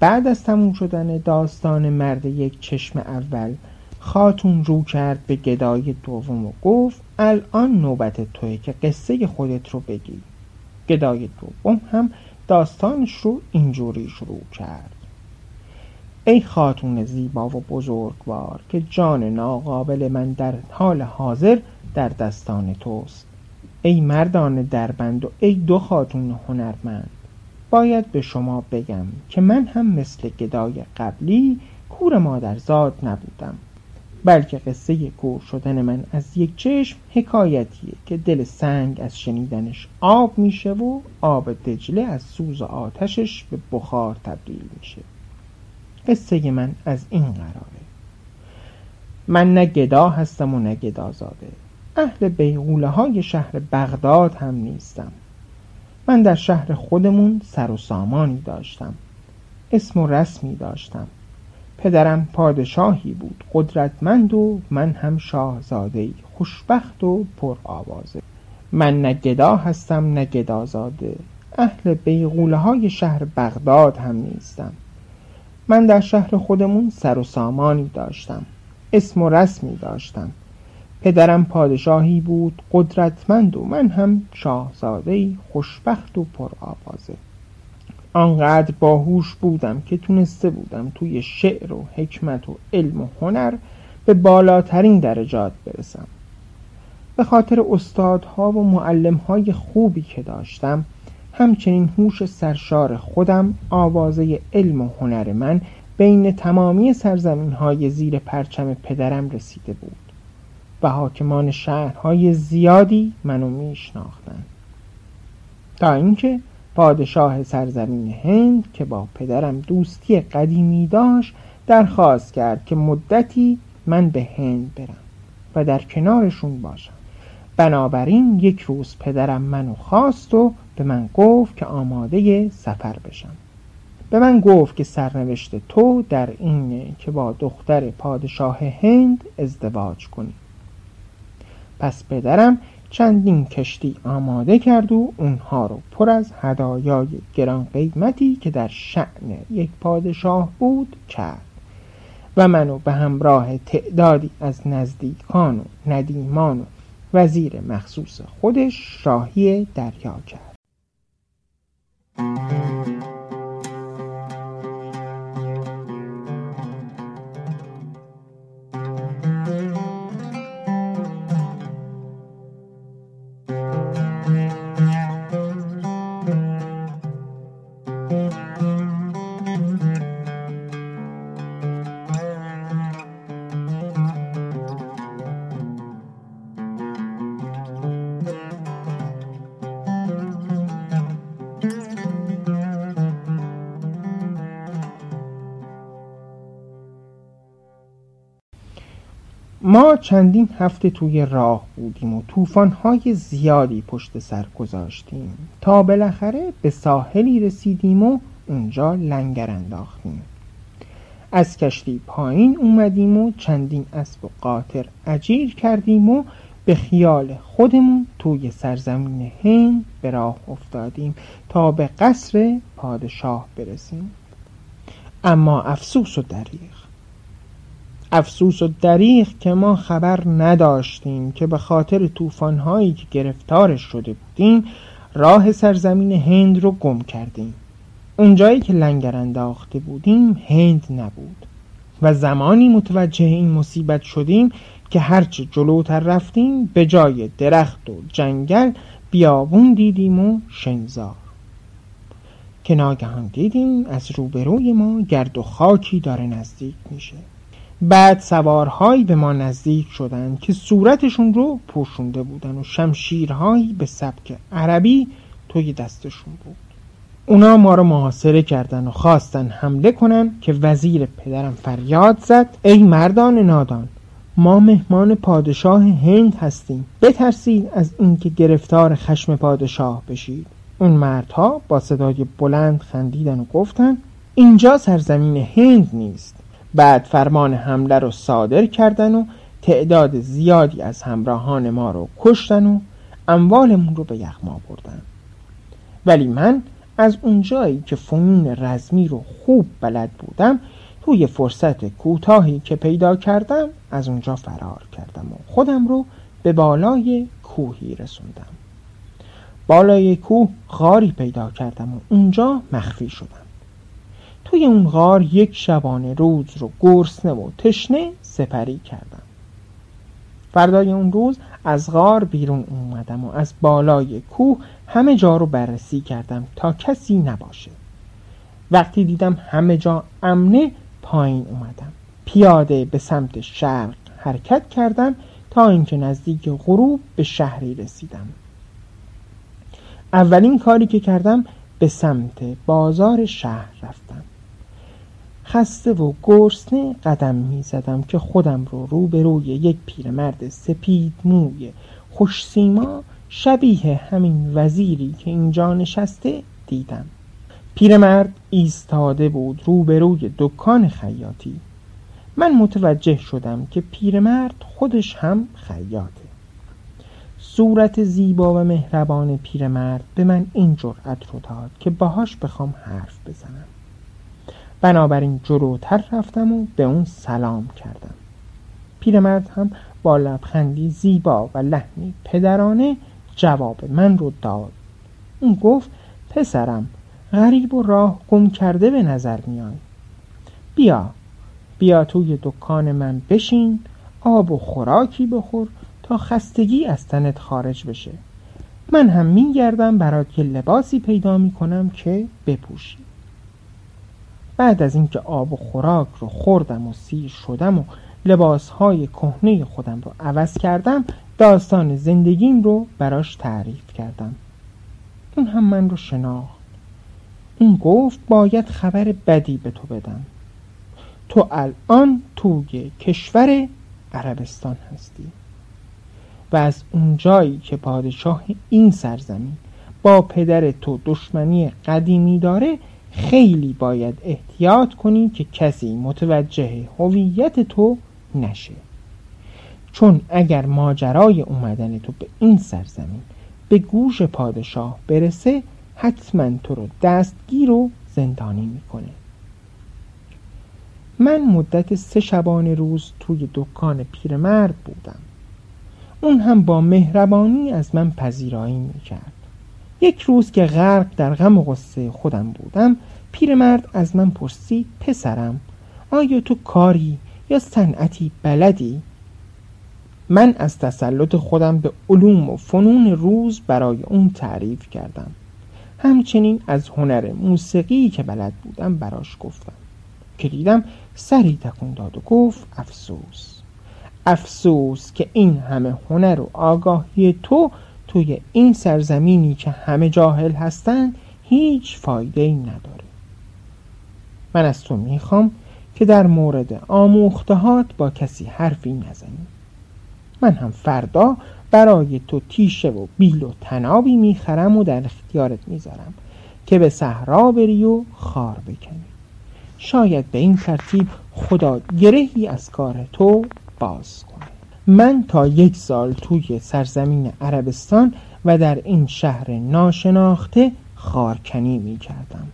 بعد از تموم شدن داستان مرد یک چشم اول خاتون رو کرد به گدای دوم و گفت الان نوبت توی که قصه خودت رو بگی. گدای دوم هم داستانش رو اینجوری شروع کرد. ای خاتون زیبا و بزرگوار که جان ناقابل من در حال حاضر در دستان توست. ای مردان دربند و ای دو خاتون هنرمند. باید به شما بگم که من هم مثل گدای قبلی کور مادرزاد نبودم بلکه قصه کور شدن من از یک چشم حکایتیه که دل سنگ از شنیدنش آب میشه و آب دجله از سوز آتشش به بخار تبدیل میشه. قصه من از این قراره. من نه گدا هستم و نه گدازاده. اهل بیغوله های شهر بغداد هم نیستم. من در شهر خودمون سر و سامانی داشتم. اسم و رسمی داشتم. پدرم پادشاهی بود قدرتمند و من هم شاهزاده خوشبخت و پر آوازه. من نه گدا هستم نه گدازاده. اهل بیغوله های شهر بغداد هم نیستم. من در شهر خودمون سر و سامانی داشتم. اسم و رسمی داشتم. پدرم پادشاهی بود قدرتمند و من هم شاهزاده خوشبخت و پر آوازه. آنقدر باهوش بودم که تونسته بودم توی شعر و حکمت و علم و هنر به بالاترین درجات برسم. به خاطر استادها و معلمهای خوبی که داشتم همچنین هوش سرشار خودم آوازه علم و هنر من بین تمامی سرزمین های زیر پرچم پدرم رسیده بود. و حاکمان شهرهای زیادی منو میشناختند. تا اینکه پادشاه سرزمین هند که با پدرم دوستی قدیمی داشت درخواست کرد که مدتی من به هند برم و در کنارشون باشم. بنابراین یک روز پدرم منو خواست و به من گفت که آماده سفر بشم. به من گفت که سرنوشت تو در اینه که با دختر پادشاه هند ازدواج کنی. پس پدرم چندین کشتی آماده کرد و اونها رو پر از هدایای گران قیمتی که در شعن یک پادشاه بود کرد. و منو به همراه تعدادی از نزدیکان و ندیمان و وزیر مخصوص خودش راهی دریا کرد. Música چندین هفته توی راه بودیم و طوفان‌های زیادی پشت سر گذاشتیم. تا بالاخره به ساحلی رسیدیم و اونجا لنگر انداختیم. از کشتی پایین اومدیم و چندین اسب و قاطر اجیر کردیم و به خیال خودمون توی سرزمین هند به راه افتادیم تا به قصر پادشاه برسیم. اما افسوس و دریغ افسوس و دریغ که ما خبر نداشتیم که به خاطر طوفان‌هایی که گرفتارش شده بودیم راه سرزمین هند رو گم کردیم. اونجایی که لنگر انداخته بودیم هند نبود. و زمانی متوجه این مصیبت شدیم که هرچه جلوتر رفتیم به جای درخت و جنگل بیابون دیدیم و شنزار. که ناگهان دیدیم از روبروی ما گرد و خاکی داره نزدیک میشه. بعد سوارهایی به ما نزدیک شدند که صورتشون رو پوشونده بودن و شمشیرهایی به سبک عربی توی دستشون بود. اونا ما رو محاصره کردن و خواستن حمله کنن که وزیر پدرم فریاد زد. ای مردان نادان ما مهمان پادشاه هند هستیم. بترسید از اینکه گرفتار خشم پادشاه بشید. اون مردها با صدای بلند خندیدن و گفتن اینجا سرزمین هند نیست. بعد فرمان حمله رو صادر کردن و تعداد زیادی از همراهان ما رو کشتن و اموالمون رو به یغما بردن. ولی من از اونجایی که فنون رزمی رو خوب بلد بودم توی فرصت کوتاهی که پیدا کردم از اونجا فرار کردم و خودم رو به بالای کوهی رسوندم. بالای کوه غاری پیدا کردم و اونجا مخفی شدم. توی اون غار یک شبانه روز رو گرسنه و تشنه سپری کردم. فردای اون روز از غار بیرون اومدم و از بالای کوه همه جا رو بررسی کردم تا کسی نباشه. وقتی دیدم همه جا امنه پایین اومدم. پیاده به سمت شرق حرکت کردم تا اینکه نزدیک غروب به شهری رسیدم. اولین کاری که کردم به سمت بازار شهر رفتم. خسته و گرسنه قدم می زدم که خودم رو روبروی یک پیرمرد سپید موی خوش سیما شبیه همین وزیری که اینجا نشسته دیدم. پیرمرد ایستاده بود روبروی دکان خیاطی. من متوجه شدم که پیرمرد خودش هم خیاطه. صورت زیبا و مهربان پیرمرد به من این جرأت رو داد که باهاش بخوام حرف بزنم. بنابراین جلوتر رفتم و به اون سلام کردم. پیرمرد هم با لبخندی زیبا و لحنی پدرانه جواب من رو داد. اون گفت پسرم غریب و راه گم کرده به نظر میای. بیا بیا توی دکان من بشین آب و خوراکی بخور تا خستگی از تنت خارج بشه. من هم میگردم برات یه لباسی پیدا می‌کنم که بپوشی. بعد از اینکه آب و خوراک رو خوردم و سیر شدم و لباسهای کهنه خودم رو عوض کردم داستان زندگیم رو براش تعریف کردم. اون هم من رو شناخت. اون گفت باید خبر بدی به تو بدم. تو الان توی کشور عربستان هستی و از اونجایی که پادشاه این سرزمین با پدر تو دشمنی قدیمی داره خیلی باید احتیاط کنی که کسی متوجه هویت تو نشه. چون اگر ماجرای اومدن تو به این سرزمین به گوش پادشاه برسه حتما تو رو دستگیر و زندانی می‌کنه. من مدت سه شبانه روز توی دکان پیرمرد بودم. اون هم با مهربانی از من پذیرایی می‌کرد. یک روز که غرق در غم و غصه خودم بودم پیرمرد از من پرسید پسرم آیا تو کاری یا صنعتی بلدی؟ من از تسلط خودم به علوم و فنون روز برای اون تعریف کردم. همچنین از هنر موسیقی که بلد بودم براش گفتم که دیدم سری تکون داد و گفت افسوس. افسوس که این همه هنر و آگاهی تو توی این سرزمینی که همه جاهل هستند هیچ فایده ای نداره. من از تو می‌خوام که در مورد آموختهات با کسی حرفی نزنی. من هم فردا برای تو تیشه و بیل و تنابی می‌خرم و در اختیارت می‌ذارم که به صحرا بری و خار بکنی. شاید به این ترتیب خدا گرهی از کار تو باز کنه من تا یک سال توی سرزمین عربستان و در این شهر ناشناخته خارکنی می کردم.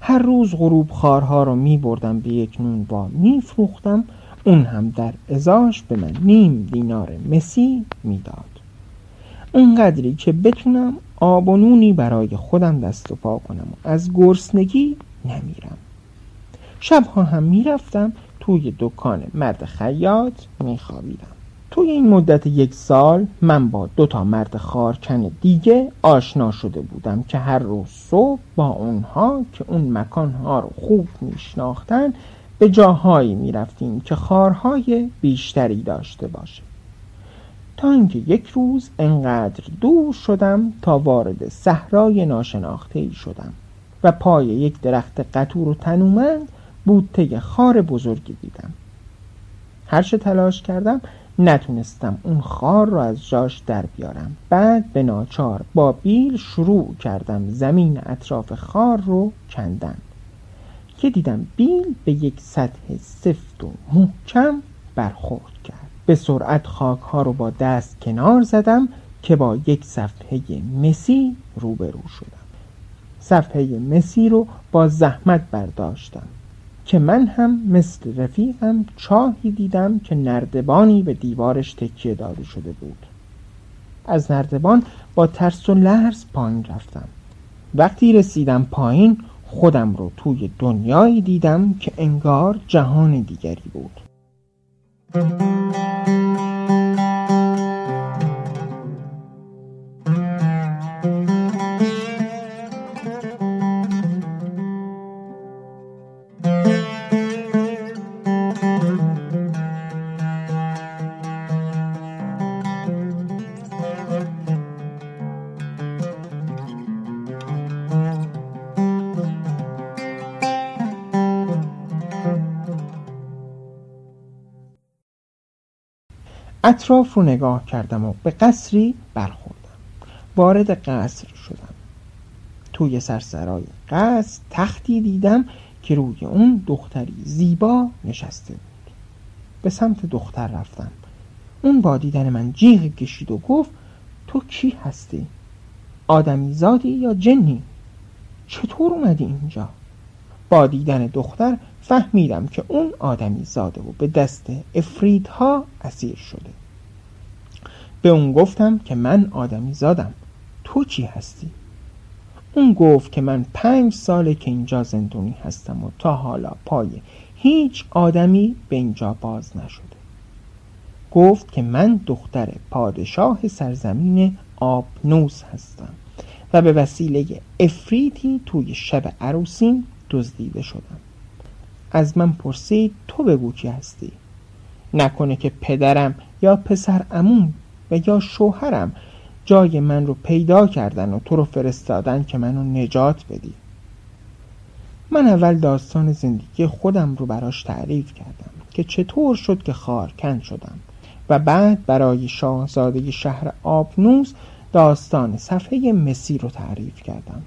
هر روز غروب خارها رو می بردم به یک نون با می فروختم. اون هم در ازاش به من نیم دینار مسی می‌داد اونقدری که بتونم آب و نونی برای خودم دست و پا کنم و از گرسنگی نمیرم. شبها هم می‌رفتم توی دکان مرد خیاط میخوابیدم. توی این مدت یک سال من با دو تا مرد خارکن دیگه آشنا شده بودم که هر روز صبح با اونها که اون مکانها رو خوب میشناختن به جاهایی می‌رفتیم که خارهای بیشتری داشته باشه. تا اینکه یک روز انقدر دور شدم تا وارد صحرای ناشناخته ای شدم و پای یک درخت قطور و تنومند بوته خار بزرگی دیدم. هرچه تلاش کردم نتونستم اون خار رو از جاش در بیارم. بعد به ناچار با بیل شروع کردم زمین اطراف خار رو کندن که دیدم بیل به یک سطح سفت و محکم برخورد کرد. به سرعت خاک ها رو با دست کنار زدم که با یک صفحه مسی روبرو شدم. صفحه مسی رو با زحمت برداشتم. که من هم مثل رفیقم چاهی دیدم که نردبانی به دیوارش تکیه داده شده بود. از نردبان با ترس و لرز پایین رفتم. وقتی رسیدم پایین خودم رو توی دنیایی دیدم که انگار جهان دیگری بود. اطراف رو نگاه کردم و به قصری برخوردم وارد قصر شدم توی سرسرای قصر تختی دیدم که روی اون دختری زیبا نشسته بود به سمت دختر رفتم اون با دیدن من جیغ کشید و گفت تو کی هستی؟ آدمی زادی یا جنی؟ چطور اومدی اینجا؟ با دیدن دختر فهمیدم که اون آدمی زاده و به دست افریدها اسیر شده به اون گفتم که من آدمی زادم. تو چی هستی؟ اون گفت که من پنج ساله که اینجا زندونی هستم و تا حالا پای هیچ آدمی به اینجا باز نشده. گفت که من دختر پادشاه سرزمین آبنوس هستم و به وسیله افریتی توی شب عروسین دزدیده شدم. از من پرسید تو بگو کی هستی؟ نکنه که پدرم یا پسر امون و یا شوهرم جای من رو پیدا کردن و تو رو فرستادن که منو نجات بدی. من اول داستان زندگی خودم رو براش تعریف کردم که چطور شد که خارکن شدم و بعد برای شاهزاده شهر آبنوس داستان صفحه مسی رو تعریف کردم.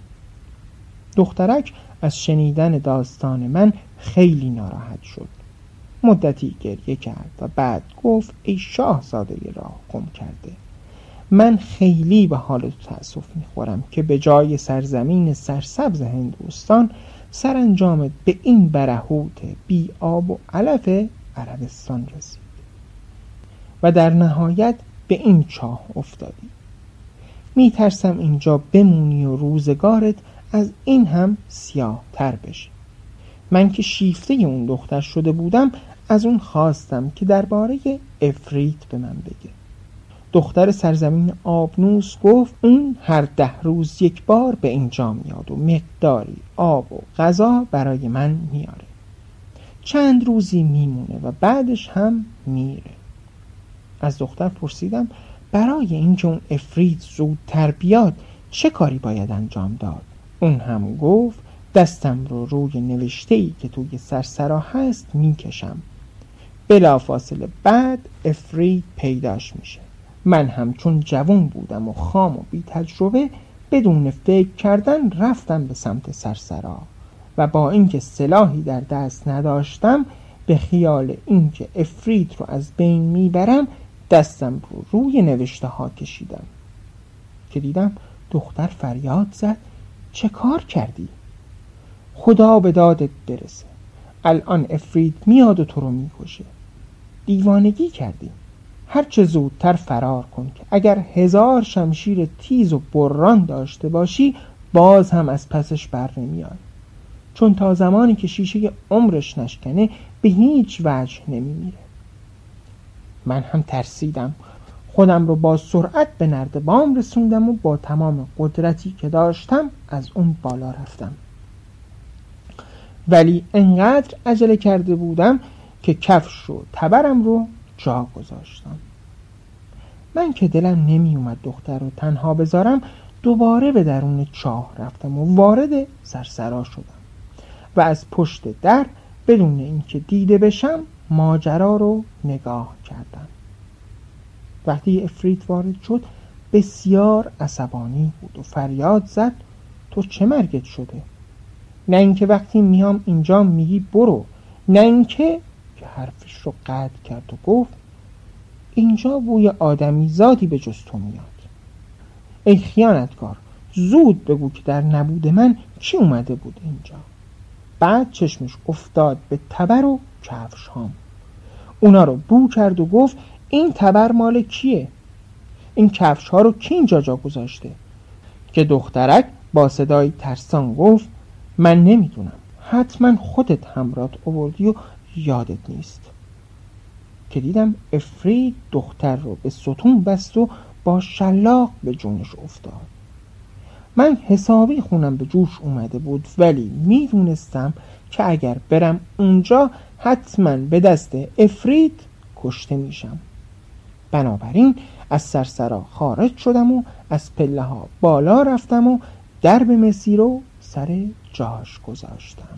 دخترک از شنیدن داستان من خیلی ناراحت شد. مدتی گریه کرد و بعد گفت ای شاهزاده راه گم کرده. من خیلی به حال تو تأسف می‌خورم که به جای سرزمین سرسبز هندوستان سرانجامت به این برهوت بی آب و علف عربستان رسید و در نهایت به این چاه افتادی. میترسم اینجا بمونی و روزگارت از این هم سیاه تر بشه من که شیفته اون دختر شده بودم از اون خواستم که درباره افریت به من بگه. دختر سرزمین آبنوس گفت اون هر ده روز یک بار به اینجا میاد و مقداری آب و غذا برای من میاره. چند روزی میمونه و بعدش هم میره. از دختر پرسیدم برای اینکه اون افرید زودتر بیاد چه کاری باید انجام داد؟ اون هم گفت دستم رو روی نوشته ای که توی سرسرا هست می‌کشم. بلا فاصله بعد افرید پیداش میشه. من هم چون جوان بودم و خام و بی تجربه بدون فکر کردن رفتم به سمت سرسرا و با اینکه سلاحی در دست نداشتم به خیال اینکه افرید رو از بین می‌برم دستم رو روی نوشته ها کشیدم. که دیدم دختر فریاد زد. چه کار کردی؟ خدا به دادت برسه. الان افرید میاد و تو رو می‌کشه. دیوانگی کردی. هرچه زودتر فرار کن که اگر هزار شمشیر تیز و بران داشته باشی باز هم از پسش بر نمیاد چون تا زمانی که شیشه عمرش نشکنه به هیچ وجه نمیمیره. من هم ترسیدم. خودم رو با سرعت به نردبام رسوندم و با تمام قدرتی که داشتم از اون بالا رفتم. ولی انقدر عجله کرده بودم که کفش و تبرم رو جا گذاشتم. من که دلم نمی اومد دختر رو تنها بذارم دوباره به درون چاه رفتم و وارد سرسرا شدم. و از پشت در بدون اینکه دیده بشم ماجرا رو نگاه کردم. وقتی افریت وارد شد بسیار عصبانی بود و فریاد زد تو چه مرگت شده؟ نه اینکه وقتی میام اینجا میگی برو نه اینکه که حرفش رو قطع کرد و گفت اینجا بوی آدمی زادی به جز تو میاد. ای خیانتکار زود بگو که در نبود من چی اومده بود اینجا. بعد چشمش افتاد به تبر و کفش هام. اونا رو بو کرد و گفت این تبر مال کیه؟ این کفش ها رو کی اینجا جا گذاشته؟ که دخترک با صدای ترسان گفت من نمی‌دونم. حتما خودت همرات آوردی و یادت نیست. که دیدم افرید دختر رو به ستون بست و با شلاق به جونش افتاد. من حسابی خونم به جوش اومده بود ولی می‌دونستم که اگر برم اونجا حتما به دست افرید کشته میشم. بنابراین از سرسرا خارج شدم و از پله ها بالا رفتم و درب مسی رو سر جاش گذاشتم.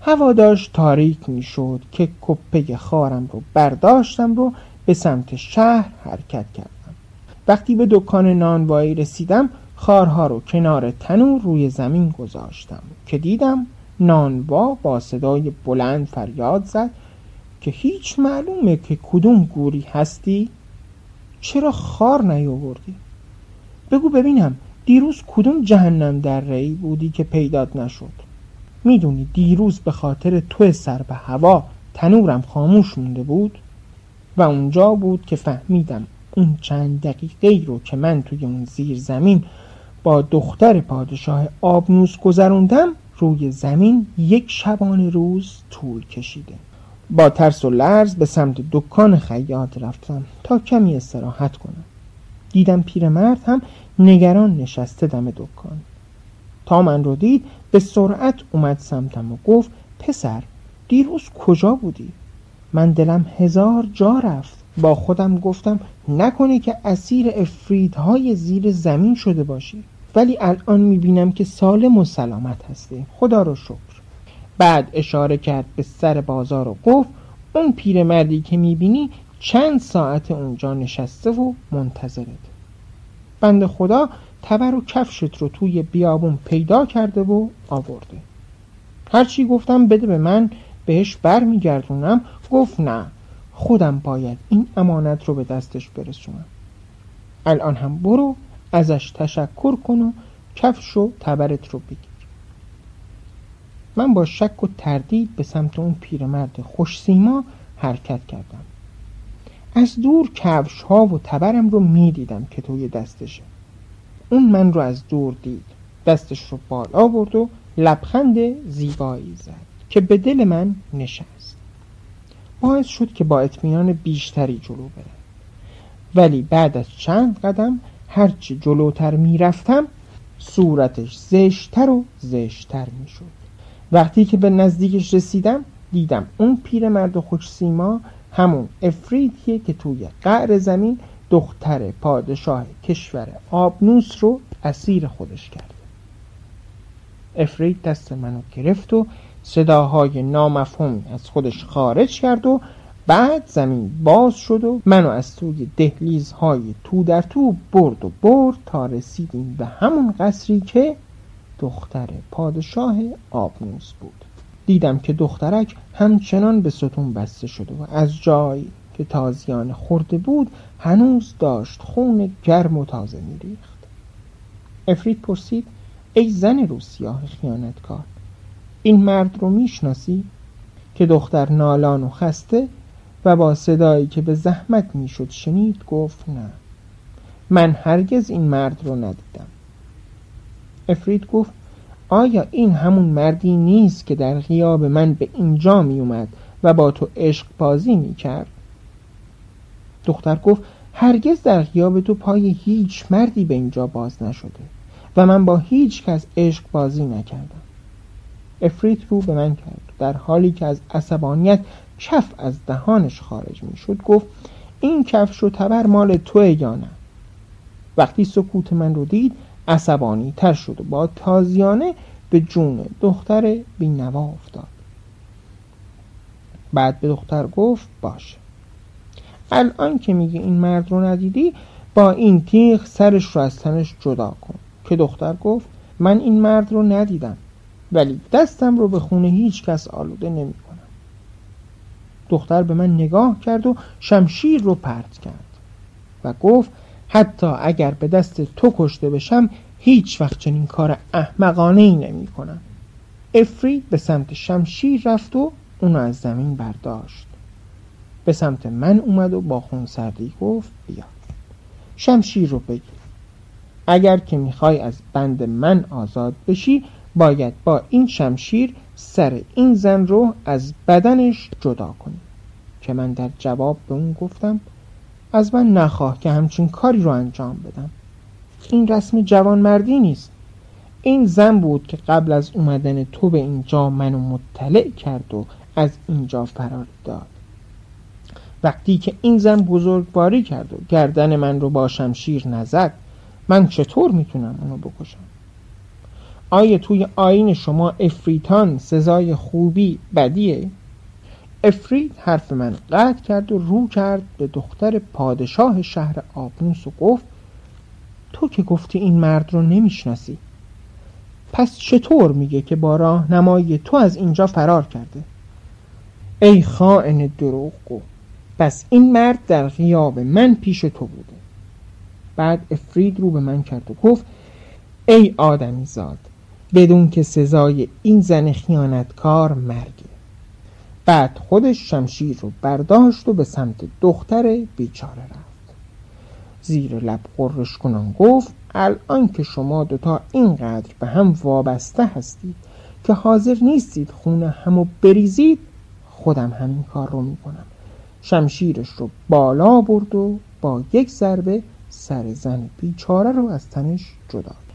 هوا داشت تاریک می‌شد که کپه خارم رو برداشتم رو به سمت شهر حرکت کردم. وقتی به دکان نانوایی رسیدم خارها رو کنار تنور روی زمین گذاشتم که دیدم نانوا با صدای بلند فریاد زد که هیچ معلومه که کدوم گوری هستی؟ چرا خار نیاوردی؟ بگو ببینم دیروز کدوم جهنم در رئی بودی که پیدات نشد؟ می‌دونی دیروز به خاطر تو سر به هوا تنورم خاموش مونده بود؟ و اونجا بود که فهمیدم اون چند دقیقه رو که من توی اون زیر زمین با دختر پادشاه آبنوس گذروندم روی زمین یک شبانه روز طول کشیده. با ترس و لرز به سمت دکان خیاط رفتم تا کمی استراحت کنم. دیدم پیرمرد هم نگران نشسته دم دکان. تا من رو دید به سرعت اومد سمتم و گفت پسر دیروز کجا بودی؟ من دلم هزار جا رفت. با خودم گفتم نکنه که اسیر افریدهای زیر زمین شده باشی. ولی الان می‌بینم که سالم و سلامت هستی. خدا رو شکر. بعد اشاره کرد به سر بازار و گفت اون پیرمردی که می‌بینی چند ساعت اونجا نشسته و منتظرت. بند خدا تبر و کفشت رو توی بیابون پیدا کرده و آورده. هرچی گفتم بده به من بهش بر میگردونم گفت نه خودم باید این امانت رو به دستش برسونم. الان هم برو ازش تشکر کن و کفش و تبرت رو بگیر. من با شک و تردید به سمت اون پیرمرد خوش سیما حرکت کردم. از دور کفش ها و تبرم رو می‌دیدم که توی دستشه. اون من رو از دور دید. دستش رو بالا برد و لبخند زیبایی زد که به دل من نشست. باعث شد که با اطمینان بیشتری جلو برم. ولی بعد از چند قدم هرچی جلوتر می‌رفتم صورتش زشتر و زشتر می‌شد. وقتی که به نزدیکش رسیدم دیدم اون پیرمرد خوش سیما همون افریدیه که توی قعر زمین دختر پادشاه کشور آبنوس رو اسیر خودش کرده افرید دست منو گرفت و صداهای نامفهومی از خودش خارج کرد و بعد زمین باز شد و منو از توی دهلیزهای تو در تو برد و برد تا رسیدیم به همون قصری که دختر پادشاه آبنوس بود. دیدم که دخترک همچنان به ستون بسته شده و از جایی که تازیان خورده بود هنوز داشت خون گرم و تازه میریخت. افرید پرسید ای زن روسیاه خیانتکار این مرد رو می‌شناسی که دختر نالان و خسته و با صدایی که به زحمت می‌شد شنید گفت نه من هرگز این مرد رو ندیدم. افرید گفت آیا این همون مردی نیست که در غیاب من به اینجا می اومد و با تو عشق بازی می کرد دختر گفت هرگز در غیاب تو پای هیچ مردی به اینجا باز نشده و من با هیچ کس عشق بازی نکردم. افریت رو به من کرد. در حالی که از عصبانیت کف از دهانش خارج می شد گفت این کفش و تبر مال توه یا نه؟ وقتی سکوت من رو دید عصبانی تر شد و با تازیانه به جون دختر بینوا افتاد. بعد به دختر گفت باشه. الان که میگه این مرد رو ندیدی با این تیغ سرش رو از تنش جدا کن. که دختر گفت من این مرد رو ندیدم ولی دستم رو به خونه هیچ کس آلوده نمی کنم دختر به من نگاه کرد و شمشیر رو پرت کرد و گفت حتی اگر به دست تو کشته بشم هیچ وقت چنین کار احمقانه ای نمی کنم افرید به سمت شمشیر رفت و اونو از زمین برداشت. به سمت من اومد و با خون سردی گفت بیا. شمشیر رو بگیر. اگر که می‌خوای از بند من آزاد بشی باید با این شمشیر سر این زن رو از بدنش جدا کنی. که من در جواب به اون گفتم از من نخواه که همچین کاری رو انجام بدم. این رسم جوانمردی نیست. این زن بود که قبل از اومدن تو به اینجا منو مطلع کرد و از اینجا فرار داد. وقتی که این زن بزرگواری کرد و گردن من رو با شمشیر نزد من چطور می‌تونم اونو بکشم؟ آیا توی آین شما افریتان سزای خوبی بدیه؟ افرید حرف من قطع کرد و رو کرد به دختر پادشاه شهر آبنوس و گفت تو که گفتی این مرد رو نمی‌شناسی. پس چطور میگه که با راهنمایی تو از اینجا فرار کرده؟ ای خائن دروغگو! پس این مرد در غیاب من پیش تو بوده. بعد افرید رو به من کرد و گفت ای آدمی زاد بدون که سزای این زن خیانتکار مرگه بعد خودش شمشیر رو برداشت و به سمت دختر بیچاره رفت. زیر لب قرش کنان گفت الان که شما دوتا اینقدر به هم وابسته هستید که حاضر نیستید خونه همو بریزید خودم همین کار رو می‌کنم. شمشیرش رو بالا برد و با یک ضربه سر زن بیچاره رو از تنش جدا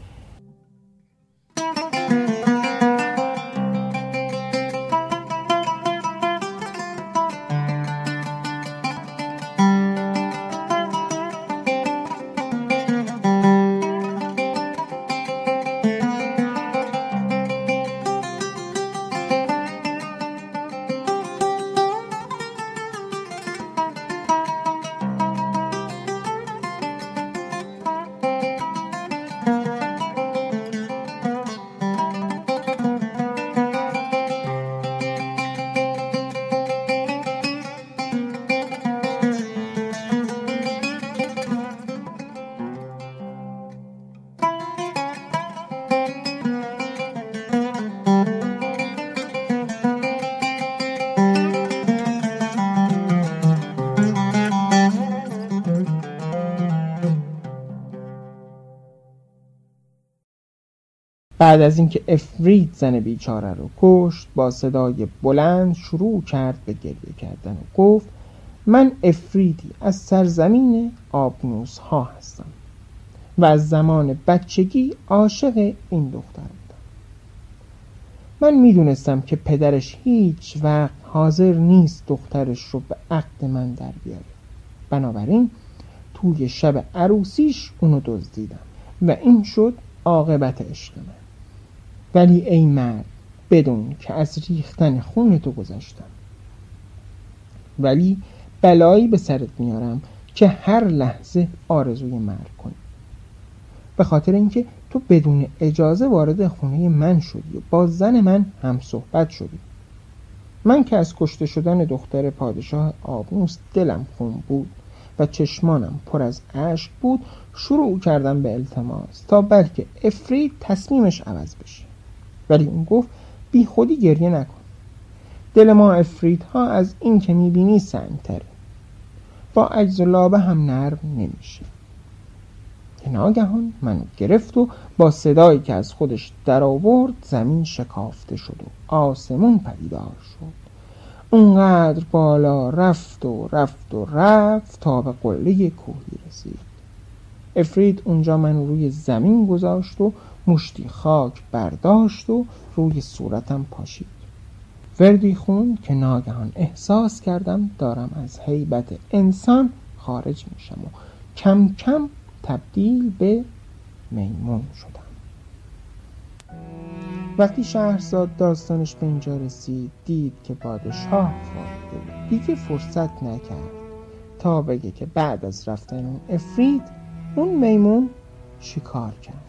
بعد از اینکه افرید زن بیچاره رو کشت با صدای بلند شروع کرد به گریه کردن و گفت من افریدی از سرزمین آبنوس ها هستم و از زمان بچگی عاشق این دختر بودم. من می‌دونستم که پدرش هیچ وقت حاضر نیست دخترش رو به عقد من در بیاره. بنابراین توی شب عروسیش اونو دزدیدم و این شد عاقبت عشق من. ولی ای مرد بدون که از ریختن خون تو گذاشتم. ولی بلایی به سرت میارم که هر لحظه آرزوی مرگ کنی. به خاطر اینکه تو بدون اجازه وارد خونه من شدی و با زن من هم صحبت شدی. من که از کشته شدن دختر پادشاه آبنوس دلم خون بود و چشمانم پر از اشک بود شروع کردم به التماس تا بلکه افرید تصمیمش عوض بشه. ولی اون گفت بی خودی گریه نکن. دل ما افریدها از این که می‌بینی سنگتره. با عجز و لابه هم نرم نمیشه. که ناگهان منو گرفت و با صدایی که از خودش در آورد زمین شکافته شد و آسمون پدیدار شد. اونقدر بالا رفت و رفت و رفت تا به قله کوهی رسید. افرید اونجا من روی زمین گذاشت و مشتی خاک برداشت و روی صورتم پاشید. وردی خون که ناگهان احساس کردم دارم از حیبت انسان خارج میشم و کم کم تبدیل به میمون شدم. وقتی شهرزاد داستانش به اینجا رسید دید که پادشاه خوابیده دیگه فرصت نکرد. تا بگه که بعد از رفتن اون افرید اون میمون شکار کرد.